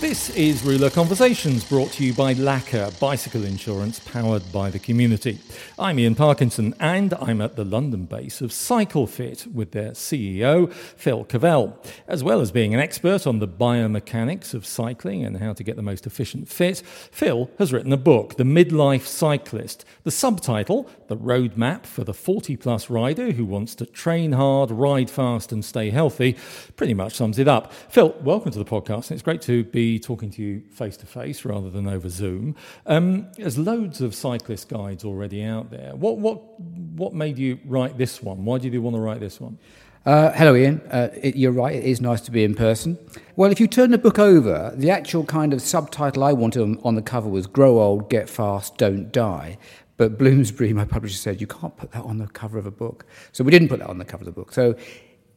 This is Rouleur Conversations brought to you by Laka, bicycle insurance powered by the community. I'm Ian Parkinson and I'm at the London base of CycleFit with their CEO, Phil Cavell. As well as being an expert on the biomechanics of cycling and how to get the most efficient fit, Phil has written a book, The Midlife Cyclist. The subtitle, The Roadmap for the 40 plus rider who wants to train hard, ride fast, and stay healthy, pretty much sums it up. Phil, welcome to the podcast. It's great to be talking to you face to face rather than over Zoom. Um, there's loads of cyclist guides already out there. What, what, what made you write this one? Why did you want to write this one? Uh, hello, Ian. Uh, it, you're right, it is nice to be in person. Well, if you turn the book over, the actual kind of subtitle I wanted on, on the cover was Grow Old, Get Fast, Don't Die. But Bloomsbury, my publisher, said, You can't put that on the cover of a book. So we didn't put that on the cover of the book. So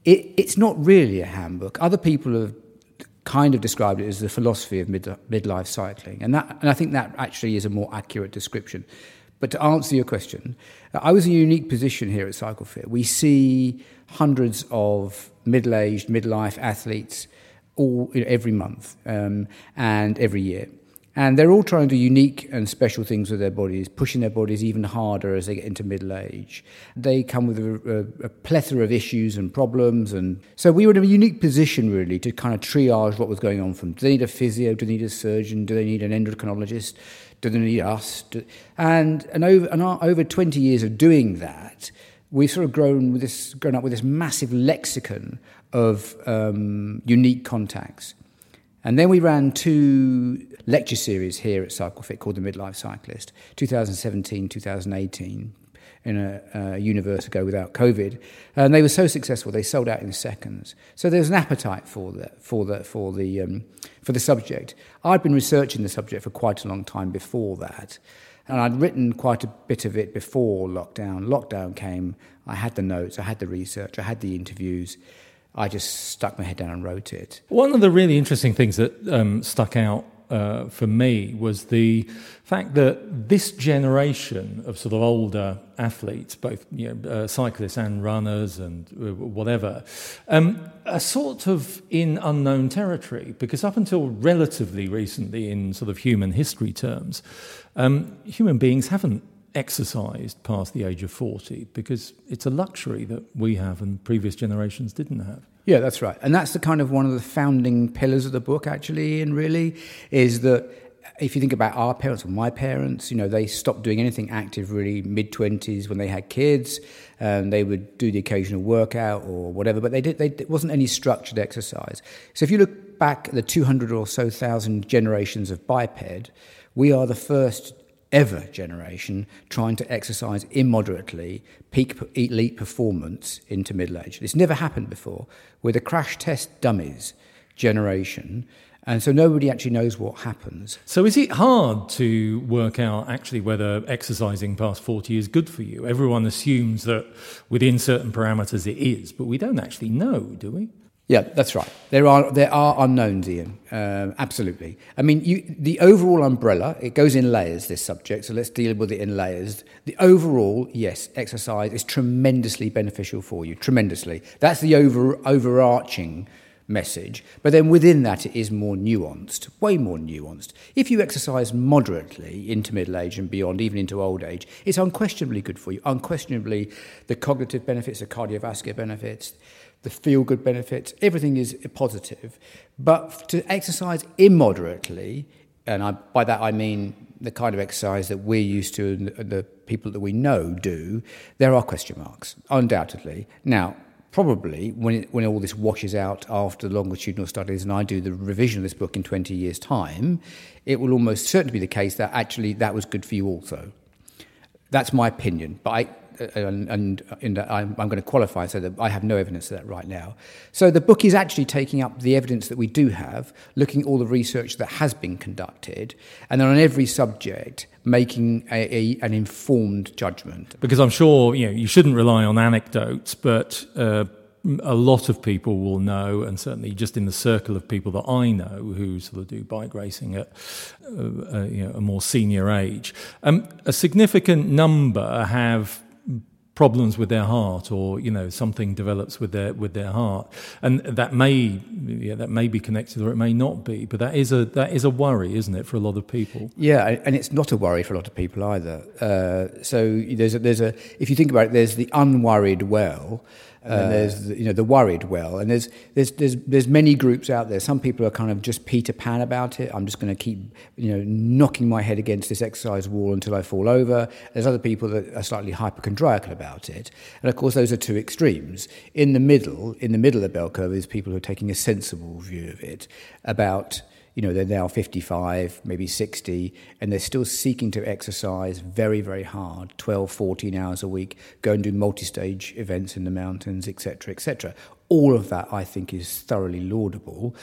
it, it's not really a handbook. Other people have kind of described it as the philosophy of mid, midlife cycling. And, that, and I think that actually is a more accurate description. But to answer your question, I was in a unique position here at CycleFit. We see hundreds of middle aged, midlife athletes all, you know, every month um, and every year. And they're all trying to do unique and special things with their bodies, pushing their bodies even harder as they get into middle age. They come with a, a, a, plethora of issues and problems. And so we were in a unique position, really, to kind of triage what was going on from do they need a physio, do they need a surgeon, do they need an endocrinologist, do they need us? Do, and, and, over, and our, over 20 years of doing that, we've sort of grown, with this, grown up with this massive lexicon of um, unique contacts. And then we ran two lecture series here at CycleFit called The Midlife Cyclist, 2017, 2018, in a, a universe ago without COVID. And they were so successful, they sold out in seconds. So there's an appetite for the, for the, for the, um, for the subject. I'd been researching the subject for quite a long time before that. And I'd written quite a bit of it before lockdown. Lockdown came, I had the notes, I had the research, I had the interviews. I just stuck my head down and wrote it. One of the really interesting things that um, stuck out uh, for me was the fact that this generation of sort of older athletes, both you know, uh, cyclists and runners and uh, whatever, um, are sort of in unknown territory because up until relatively recently, in sort of human history terms, um, human beings haven't exercised past the age of 40 because it's a luxury that we have and previous generations didn't have. Yeah, that's right. And that's the kind of one of the founding pillars of the book, actually, and really, is that if you think about our parents or my parents, you know, they stopped doing anything active really mid 20s when they had kids. and they would do the occasional workout or whatever, but they did, they, it wasn't any structured exercise. So if you look back at the 200 or so thousand generations of biped, we are the first ever generation trying to exercise immoderately peak elite performance into middle age. It's never happened before. We're the crash test dummies generation. And so nobody actually knows what happens. So is it hard to work out actually whether exercising past 40 is good for you? Everyone assumes that within certain parameters it is, but we don't actually know, do we? Yeah, that's right. There are there are unknowns, Ian. Um, absolutely. I mean, you, the overall umbrella it goes in layers. This subject, so let's deal with it in layers. The overall, yes, exercise is tremendously beneficial for you. Tremendously. That's the over overarching message. But then within that, it is more nuanced, way more nuanced. If you exercise moderately into middle age and beyond, even into old age, it's unquestionably good for you. Unquestionably, the cognitive benefits, the cardiovascular benefits, the feel good benefits, everything is positive. But to exercise immoderately, and I, by that I mean the kind of exercise that we're used to and the people that we know do, there are question marks, undoubtedly. Now, probably when, it, when all this washes out after the longitudinal studies and I do the revision of this book in 20 years' time, it will almost certainly be the case that actually that was good for you also. That's my opinion, but I, and, and I'm, I'm, going to qualify so that I have no evidence of that right now. So the book is actually taking up the evidence that we do have, looking at all the research that has been conducted, and then on every subject making a, a, an informed judgment. Because I'm sure you know you shouldn't rely on anecdotes, but. Uh, a lot of people will know, and certainly just in the circle of people that I know who sort of do bike racing at uh, uh, you know, a more senior age, um, a significant number have problems with their heart or you know something develops with their with their heart. And that may yeah, that may be connected or it may not be but that is a that is a worry isn't it for a lot of people? Yeah and it's not a worry for a lot of people either. Uh, so there's a, there's a if you think about it there's the unworried well and then there's the, you know the worried well, and there's there's there's there's many groups out there. Some people are kind of just Peter Pan about it. I'm just going to keep you know knocking my head against this exercise wall until I fall over. There's other people that are slightly hypochondriacal about it, and of course those are two extremes. In the middle, in the middle of the bell curve, is people who are taking a sensible view of it about you know, they're now 55, maybe 60, and they're still seeking to exercise very, very hard, 12, 14 hours a week, go and do multi-stage events in the mountains, etc., etc. All of that, I think, is thoroughly laudable.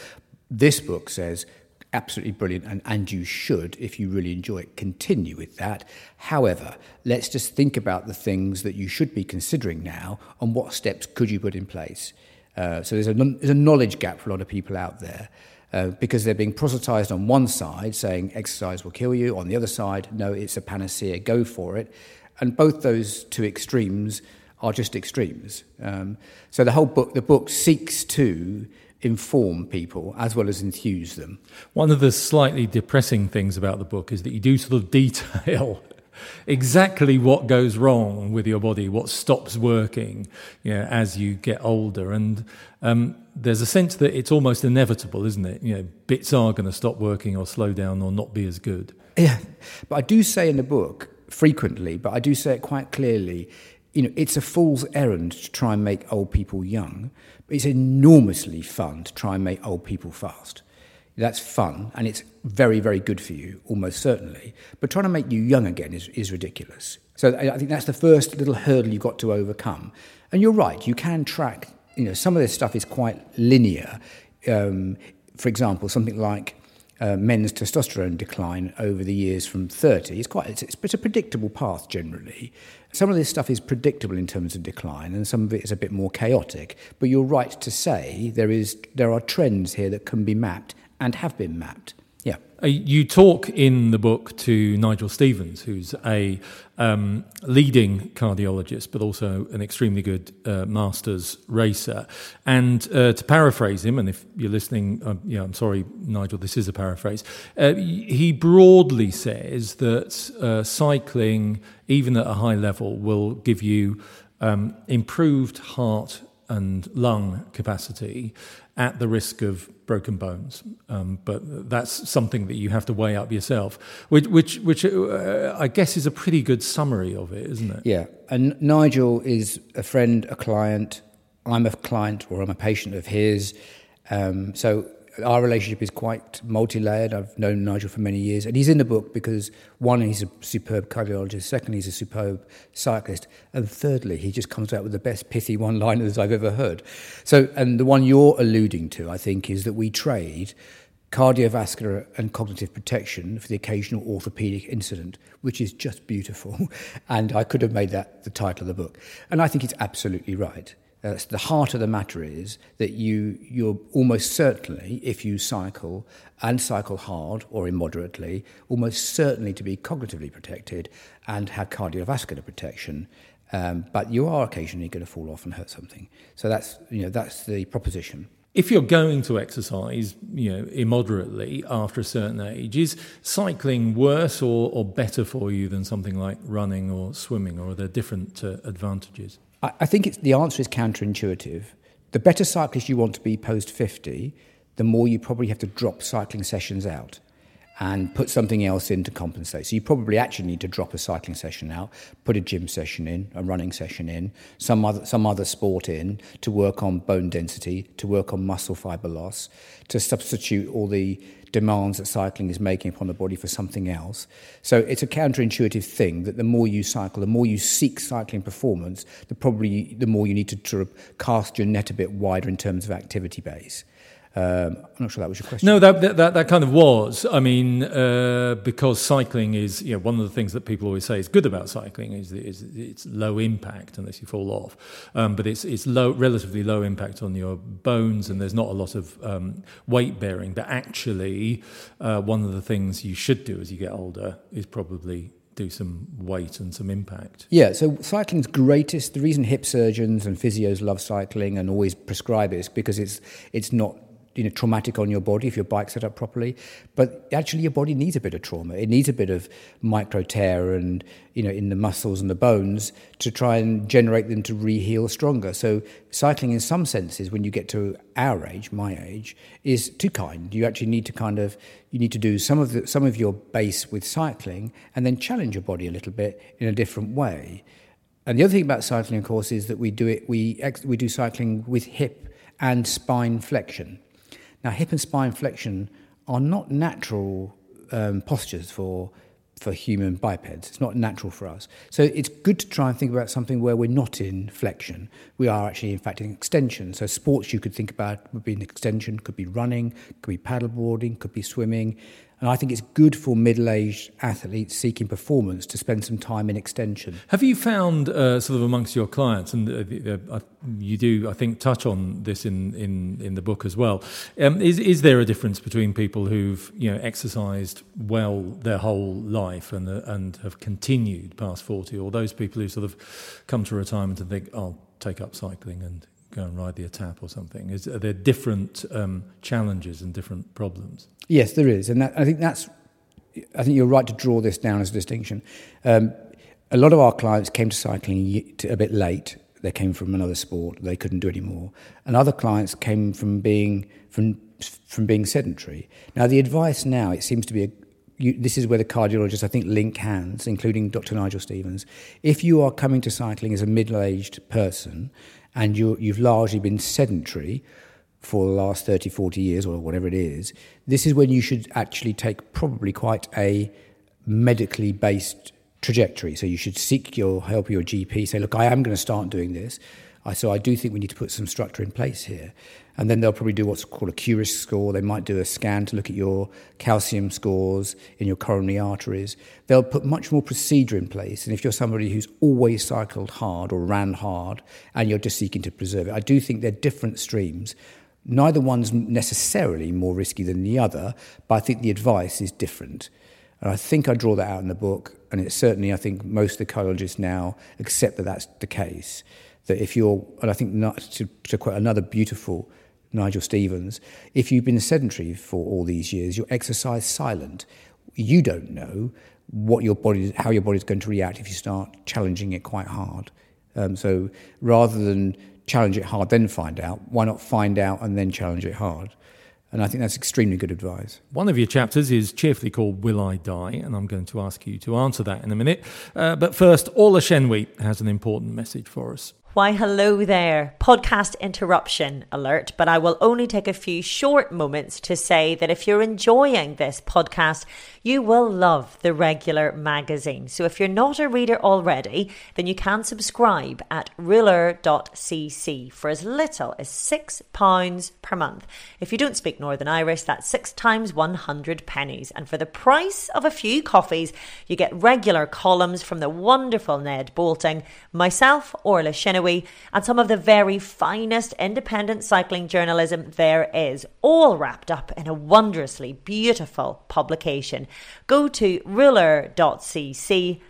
This book says, absolutely brilliant, and, and you should, if you really enjoy it, continue with that. However, let's just think about the things that you should be considering now and what steps could you put in place. Uh, so there's a, there's a knowledge gap for a lot of people out there. Uh, because they're being proselytized on one side, saying exercise will kill you, on the other side, no, it's a panacea, go for it. And both those two extremes are just extremes. Um, so the whole book, the book seeks to inform people as well as enthuse them. One of the slightly depressing things about the book is that you do sort of detail exactly what goes wrong with your body, what stops working you know, as you get older. And um, there's a sense that it's almost inevitable, isn't it? You know, bits are going to stop working or slow down or not be as good. Yeah, but I do say in the book frequently, but I do say it quite clearly. You know, it's a fool's errand to try and make old people young, but it's enormously fun to try and make old people fast. That's fun and it's very, very good for you, almost certainly. But trying to make you young again is, is ridiculous. So I think that's the first little hurdle you've got to overcome. And you're right, you can track, you know, some of this stuff is quite linear. Um, for example, something like uh, men's testosterone decline over the years from 30 is quite it's, it's, a predictable path generally some of this stuff is predictable in terms of decline and some of it is a bit more chaotic but you're right to say there is there are trends here that can be mapped and have been mapped. Yeah. Uh, you talk in the book to Nigel Stevens, who's a um, leading cardiologist, but also an extremely good uh, masters racer. And uh, to paraphrase him, and if you're listening, um, yeah, I'm sorry, Nigel, this is a paraphrase. Uh, he broadly says that uh, cycling, even at a high level, will give you um, improved heart and lung capacity at the risk of broken bones. Um, but that's something that you have to weigh up yourself, which, which, which uh, I guess is a pretty good summary of it, isn't it? Yeah. And Nigel is a friend, a client. I'm a client or I'm a patient of his. Um, so our relationship is quite multi-layered. I've known Nigel for many years, and he's in the book because one, he's a superb cardiologist. Second, he's a superb cyclist, and thirdly, he just comes out with the best pithy one-liners I've ever heard. So, and the one you're alluding to, I think, is that we trade cardiovascular and cognitive protection for the occasional orthopedic incident, which is just beautiful. And I could have made that the title of the book. And I think it's absolutely right. Uh, the heart of the matter is that you, you're almost certainly, if you cycle and cycle hard or immoderately, almost certainly to be cognitively protected and have cardiovascular protection. Um, but you are occasionally going to fall off and hurt something. So that's, you know, that's the proposition. if you're going to exercise, you know, immoderately after a certain age, is cycling worse or, or better for you than something like running or swimming, or are there different uh, advantages? I, I think it's, the answer is counterintuitive. The better cyclist you want to be post 50, the more you probably have to drop cycling sessions out and put something else in to compensate. So you probably actually need to drop a cycling session out, put a gym session in, a running session in, some other some other sport in to work on bone density, to work on muscle fiber loss, to substitute all the demands that cycling is making upon the body for something else. So it's a counterintuitive thing that the more you cycle, the more you seek cycling performance, the probably the more you need to of cast your net a bit wider in terms of activity base. Um, I'm not sure that was your question. No, that that, that kind of was. I mean, uh, because cycling is, you know, one of the things that people always say is good about cycling is, is it's low impact unless you fall off, um, but it's it's low, relatively low impact on your bones, and there's not a lot of um, weight bearing. But actually, uh, one of the things you should do as you get older is probably do some weight and some impact. Yeah, so cycling's greatest. The reason hip surgeons and physios love cycling and always prescribe it is because it's it's not you know, traumatic on your body if your bike's set up properly. But actually, your body needs a bit of trauma. It needs a bit of micro tear and, you know, in the muscles and the bones to try and generate them to re-heal stronger. So cycling, in some senses, when you get to our age, my age, is too kind. You actually need to kind of, you need to do some of the, some of your base with cycling and then challenge your body a little bit in a different way. And the other thing about cycling, of course, is that we do it, we, we do cycling with hip and spine flexion. Now, hip and spine flexion are not natural um, postures for for human bipeds. It's not natural for us. So it's good to try and think about something where we're not in flexion. We are actually, in fact, in extension. So sports you could think about would be an extension, could be running, could be paddleboarding, could be swimming. And I think it's good for middle aged athletes seeking performance to spend some time in extension. Have you found, uh, sort of amongst your clients, and uh, uh, you do, I think, touch on this in, in, in the book as well, um, is, is there a difference between people who've you know, exercised well their whole life and, uh, and have continued past 40, or those people who sort of come to retirement and think, I'll take up cycling and go and ride the Étape or something? Is, are there different um, challenges and different problems? Yes, there is, and that, I think that's. I think you're right to draw this down as a distinction. Um, a lot of our clients came to cycling a bit late. They came from another sport; they couldn't do any more. And other clients came from being from from being sedentary. Now, the advice now it seems to be a, you, this is where the cardiologists, I think, link hands, including Dr. Nigel Stevens. If you are coming to cycling as a middle aged person and you you've largely been sedentary for the last 30, 40 years or whatever it is, this is when you should actually take probably quite a medically based trajectory. So you should seek your help your GP, say, look, I am going to start doing this. So I do think we need to put some structure in place here. And then they'll probably do what's called a QRISK score. They might do a scan to look at your calcium scores in your coronary arteries. They'll put much more procedure in place. And if you're somebody who's always cycled hard or ran hard and you're just seeking to preserve it, I do think they're different streams. Neither one's necessarily more risky than the other, but I think the advice is different. And I think I draw that out in the book, and it's certainly, I think, most cardiologists now accept that that's the case. That if you're, and I think not, to, to quote another beautiful Nigel Stevens, if you've been sedentary for all these years, you're exercise silent. You don't know what your body, how your body's going to react if you start challenging it quite hard. Um, so rather than challenge it hard, then find out, why not find out and then challenge it hard? And I think that's extremely good advice. One of your chapters is cheerfully called Will I Die? And I'm going to ask you to answer that in a minute. Uh, but first, Orla Chennaoui has an important message for us. Why, hello there. Podcast interruption alert, but I will only take a few short moments to say that if you're enjoying this podcast, you will love the regular magazine. So if you're not a reader already, then you can subscribe at rouleur.cc for as little as £6 per month. If you don't speak Northern Irish, that's six times 100 pennies. And for the price of a few coffees, you get regular columns from the wonderful Ned Boulting, myself, Orla Chennaoui, and some of the very finest independent cycling journalism there is, all wrapped up in a wondrously beautiful publication go to rouleur.cc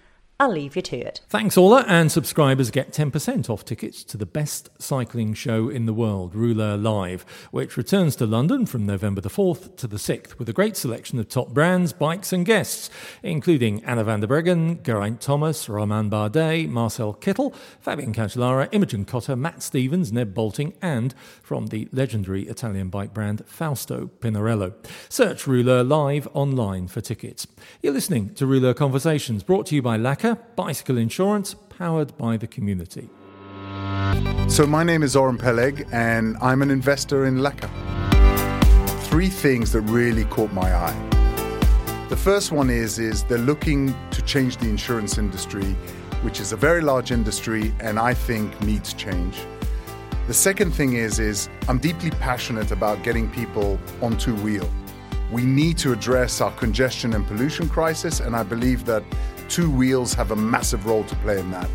I'll leave you to it. Thanks, Orla, and subscribers get 10% off tickets to the best cycling show in the world, Rouleur Live, which returns to London from November the 4th to the 6th with a great selection of top brands, bikes, and guests, including Anna van der Breggen, Geraint Thomas, Romain Bardet, Marcel Kittel, Fabian Cancellara, Imogen Cotter, Matt Stevens, Ned Boulting, and from the legendary Italian bike brand Fausto Pinarello. Search Rouleur Live online for tickets. You're listening to Rouleur Conversations, brought to you by Laka, bicycle insurance powered by the community. So, my name is Oren Peleg, and I'm an investor in Laka. Three things that really caught my eye. The first one is, is they're looking to change the insurance industry, which is a very large industry and I think needs change. The second thing is, is I'm deeply passionate about getting people on two wheel. We need to address our congestion and pollution crisis, and I believe that two wheels have a massive role to play in that.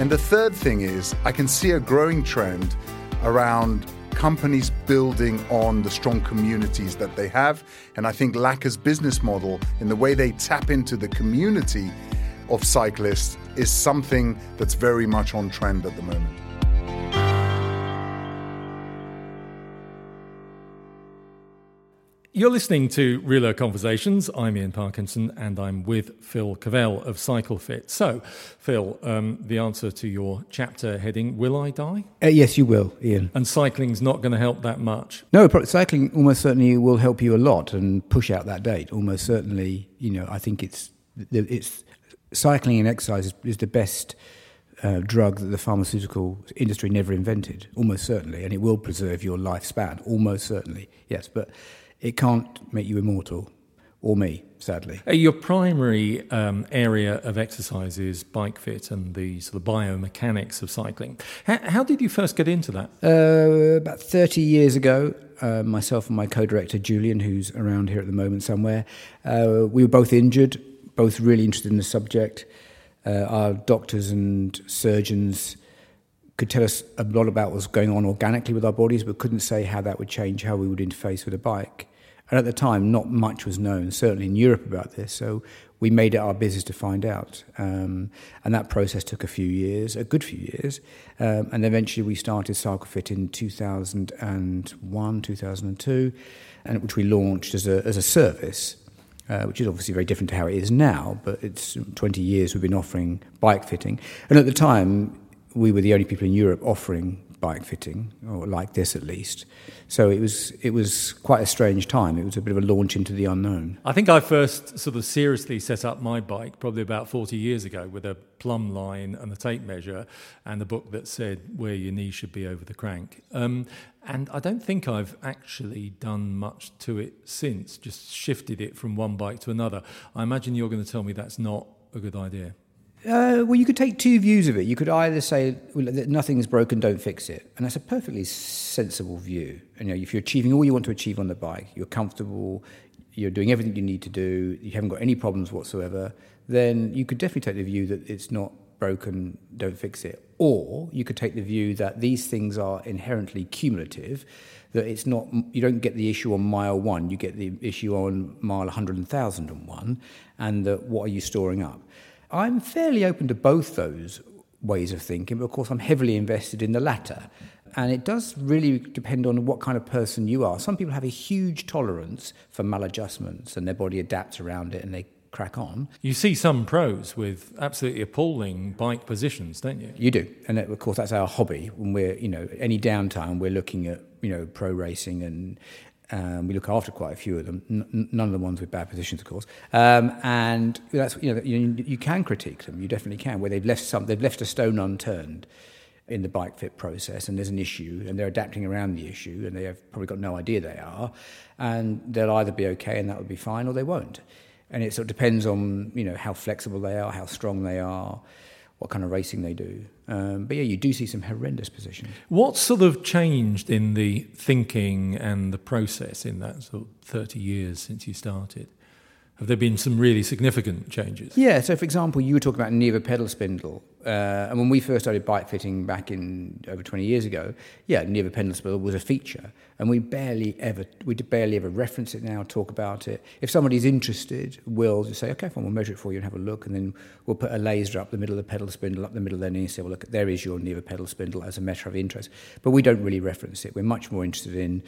And the third thing is, I can see a growing trend around companies building on the strong communities that they have. And I think Laka's business model, in the way they tap into the community of cyclists, is something that's very much on trend at the moment. You're listening to Rouleur Conversations. I'm Ian Parkinson and I'm with Phil Cavell of CycleFit. So, Phil, um, the answer to your chapter heading Will I Die? Uh, yes, you will, Ian. And cycling's not going to help that much. No, cycling almost certainly will help you a lot and push out that date. Almost certainly, you know, I think it's, it's cycling and exercise is, is the best. Uh, drug that the pharmaceutical industry never invented, almost certainly, and it will preserve your lifespan, almost certainly, yes. But it can't make you immortal, or me, sadly. Uh, your primary um, area of exercise is bike fit and the sort of biomechanics of cycling. How, how did you first get into that? Uh, about 30 years ago, uh, myself and my co director Julian, who's around here at the moment somewhere, uh, we were both injured, both really interested in the subject. Uh, our doctors and surgeons could tell us a lot about what was going on organically with our bodies, but couldn't say how that would change how we would interface with a bike. And at the time, not much was known, certainly in Europe, about this. So we made it our business to find out. Um, and that process took a few years, a good few years. Um, and eventually we started CycleFit in 2001, 2002, and which we launched as a, as a service. Uh, which is obviously very different to how it is now, but it's 20 years we've been offering bike fitting. And at the time, we were the only people in Europe offering bike fitting, or like this at least. So it was it was quite a strange time. It was a bit of a launch into the unknown. I think I first sort of seriously set up my bike probably about 40 years ago with a plumb line and a tape measure and a book that said where your knee should be over the crank. Um, and I don't think I've actually done much to it since, just shifted it from one bike to another. I imagine you're going to tell me that's not a good idea. Uh, well, you could take two views of it. You could either say well, that nothing is broken, don't fix it, and that's a perfectly sensible view. And, you know, if you're achieving all you want to achieve on the bike, you're comfortable, you're doing everything you need to do, you haven't got any problems whatsoever, then you could definitely take the view that it's not broken, don't fix it. Or you could take the view that these things are inherently cumulative, that it's not you don't get the issue on mile one, you get the issue on mile 100,001, and that what are you storing up? I'm fairly open to both those ways of thinking, but of course, I'm heavily invested in the latter. And it does really depend on what kind of person you are. Some people have a huge tolerance for maladjustments and their body adapts around it and they crack on. You see some pros with absolutely appalling bike positions, don't you? You do. And of course, that's our hobby. When we're, you know, any downtime, we're looking at, you know, pro racing and um, we look after quite a few of them, N- none of the ones with bad positions, of course. Um, and that's you know you, you, can critique them, you definitely can, where they've left some, they've left a stone unturned in the bike fit process, and there's an issue, and they're adapting around the issue, and they have probably got no idea they are, and they'll either be okay, and that will be fine, or they won't. And it sort of depends on you know how flexible they are, how strong they are what kind of racing they do. Um, but yeah, you do see some horrendous positions. What sort of changed in the thinking and the process in that sort of 30 years since you started? Have there been some really significant changes? Yeah, so for example, you were talking about knee over pedal spindle. Uh, and when we first started bike fitting back in over 20 years ago, yeah, knee over pedal spindle was a feature. And we barely ever, we barely ever reference it now, talk about it. If somebody's interested, we'll just say, okay, fine, we'll measure it for you and have a look. And then we'll put a laser up the middle of the pedal spindle, up the middle of knee and say, well, look, there is your knee over pedal spindle as a matter of interest. But we don't really reference it. We're much more interested in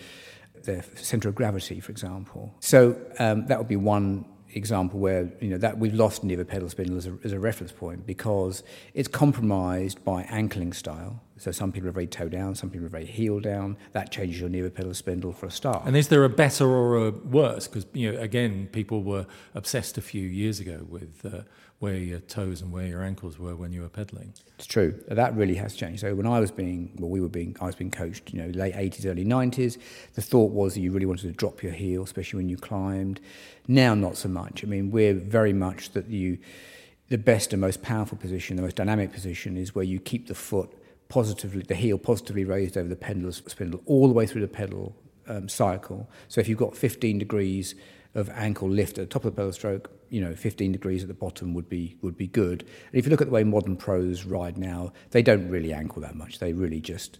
the centre of gravity, for example. So um, that would be one example where you know that we've lost knee over pedal spindle as a, as a reference point because it's compromised by ankling style. So some people are very toe down, some people are very heel down. That changes your knee over pedal spindle for a start. And is there a better or a worse? Because you know, again, people were obsessed a few years ago with uh, where your toes and where your ankles were when you were pedaling. It's true. That really has changed. So when I was being, well, we were being, I was being coached, you know, late 80s, early 90s, the thought was that you really wanted to drop your heel, especially when you climbed. Now, not so much. I mean, we're very much that you, the best and most powerful position, the most dynamic position is where you keep the foot positively, the heel positively raised over the pendulum spindle all the way through the pedal um, cycle. So if you've got 15 degrees of ankle lift at the top of the pedal stroke, you know, 15 degrees at the bottom would be would be good. And if you look at the way modern pros ride now, they don't really ankle that much. They really just,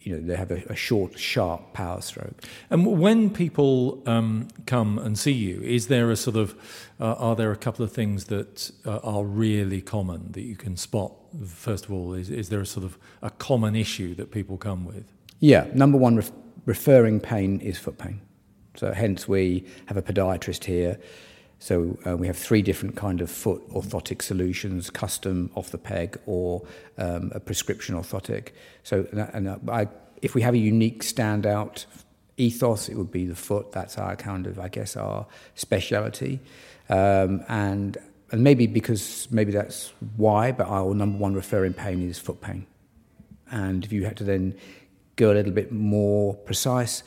you know, they have a, a short, sharp power stroke. And when people um, come and see you, is there a sort of, uh, are there a couple of things that uh, are really common that you can spot? First of all, is, is there a sort of a common issue that people come with? Yeah, number one, ref- referring pain is foot pain. So hence we have a podiatrist here. So uh, we have three different kind of foot orthotic solutions: custom, off the peg, or um, a prescription orthotic. So and uh, I, if we have a unique standout ethos, it would be the foot. That's our kind of, I guess, our speciality. Um, and and maybe because maybe that's why, but our number one referring pain is foot pain. And if you had to then go a little bit more precise,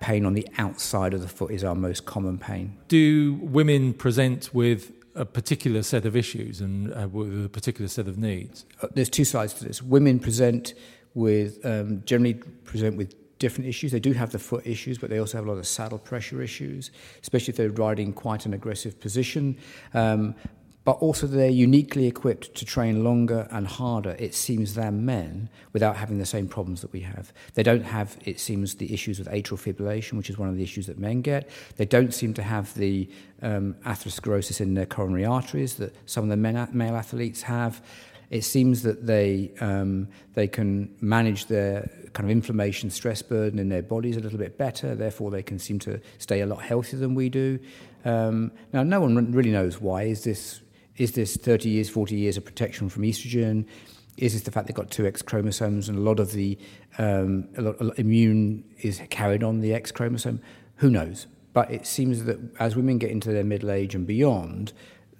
pain on the outside of the foot is our most common pain. Do women present with a particular set of issues and uh, with a particular set of needs? Uh, there's two sides to this. Women present with um, generally present with different issues. They do have the foot issues, but they also have a lot of saddle pressure issues, especially if they're riding quite an aggressive position. Um, but also they're uniquely equipped to train longer and harder, it seems, than men without having the same problems that we have. They don't have, it seems, the issues with atrial fibrillation, which is one of the issues that men get. They don't seem to have the um, atherosclerosis in their coronary arteries that some of the men, male athletes have. It seems that they, um, they can manage their kind of inflammation, stress burden in their bodies a little bit better, therefore, they can seem to stay a lot healthier than we do. Um, now, no one really knows why. Is this is this 30 years, 40 years of protection from estrogen? Is this the fact they've got two X chromosomes and a lot of the um, a lot, a lot, immune is carried on the X chromosome? Who knows? But it seems that as women get into their middle age and beyond,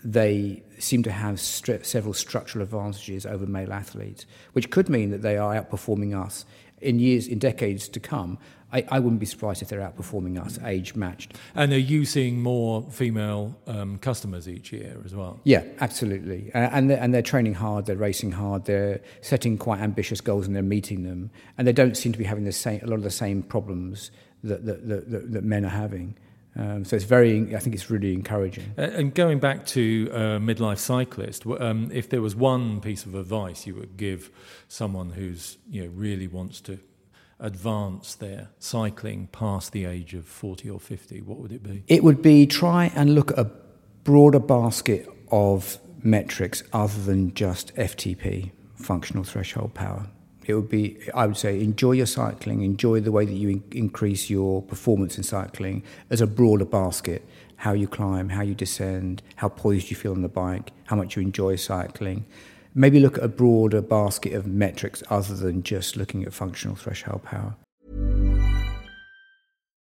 they seem to have several structural advantages over male athletes, which could mean that they are outperforming us in years, in decades to come, I, I wouldn't be surprised if they're outperforming us, age matched. And are you seeing more female um, customers each year as well? Yeah, absolutely. Uh, and, they're, and they're training hard, they're racing hard, they're setting quite ambitious goals and they're meeting them. And they don't seem to be having the same, a lot of the same problems that, that, that, that men are having. Um, so it's very, I think it's really encouraging. And going back to a midlife cyclist, um, if there was one piece of advice you would give someone who's you know really wants to advance their cycling past the age of 40 or 50, what would it be? It would be try and look at a broader basket of metrics other than just FTP, functional threshold power. It would be, I would say, enjoy your cycling, enjoy the way that you in- increase your performance in cycling as a broader basket. How you climb, how you descend, how poised you feel on the bike, how much you enjoy cycling maybe look at a broader basket of metrics other than just looking at functional threshold power.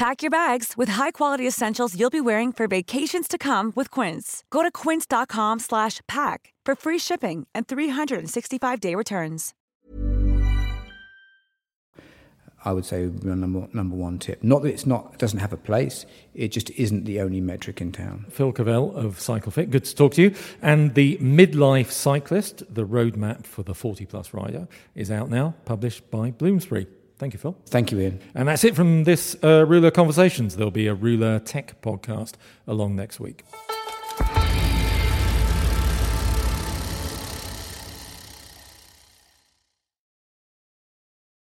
Pack your bags with high-quality essentials you'll be wearing for vacations to come with Quince. Go to quince.com slash pack for free shipping and 365-day returns. I would say would be my number number one tip. Not that it's not it doesn't have a place. It just isn't the only metric in town. Phil Cavell of CycleFit, good to talk to you. And the Midlife Cyclist, the roadmap for the 40 plus rider, is out now, published by Bloomsbury. Thank you, Phil. Thank you, Ian. And that's it from this uh, Rouleur Conversations. There'll be a Rouleur Tech podcast along next week.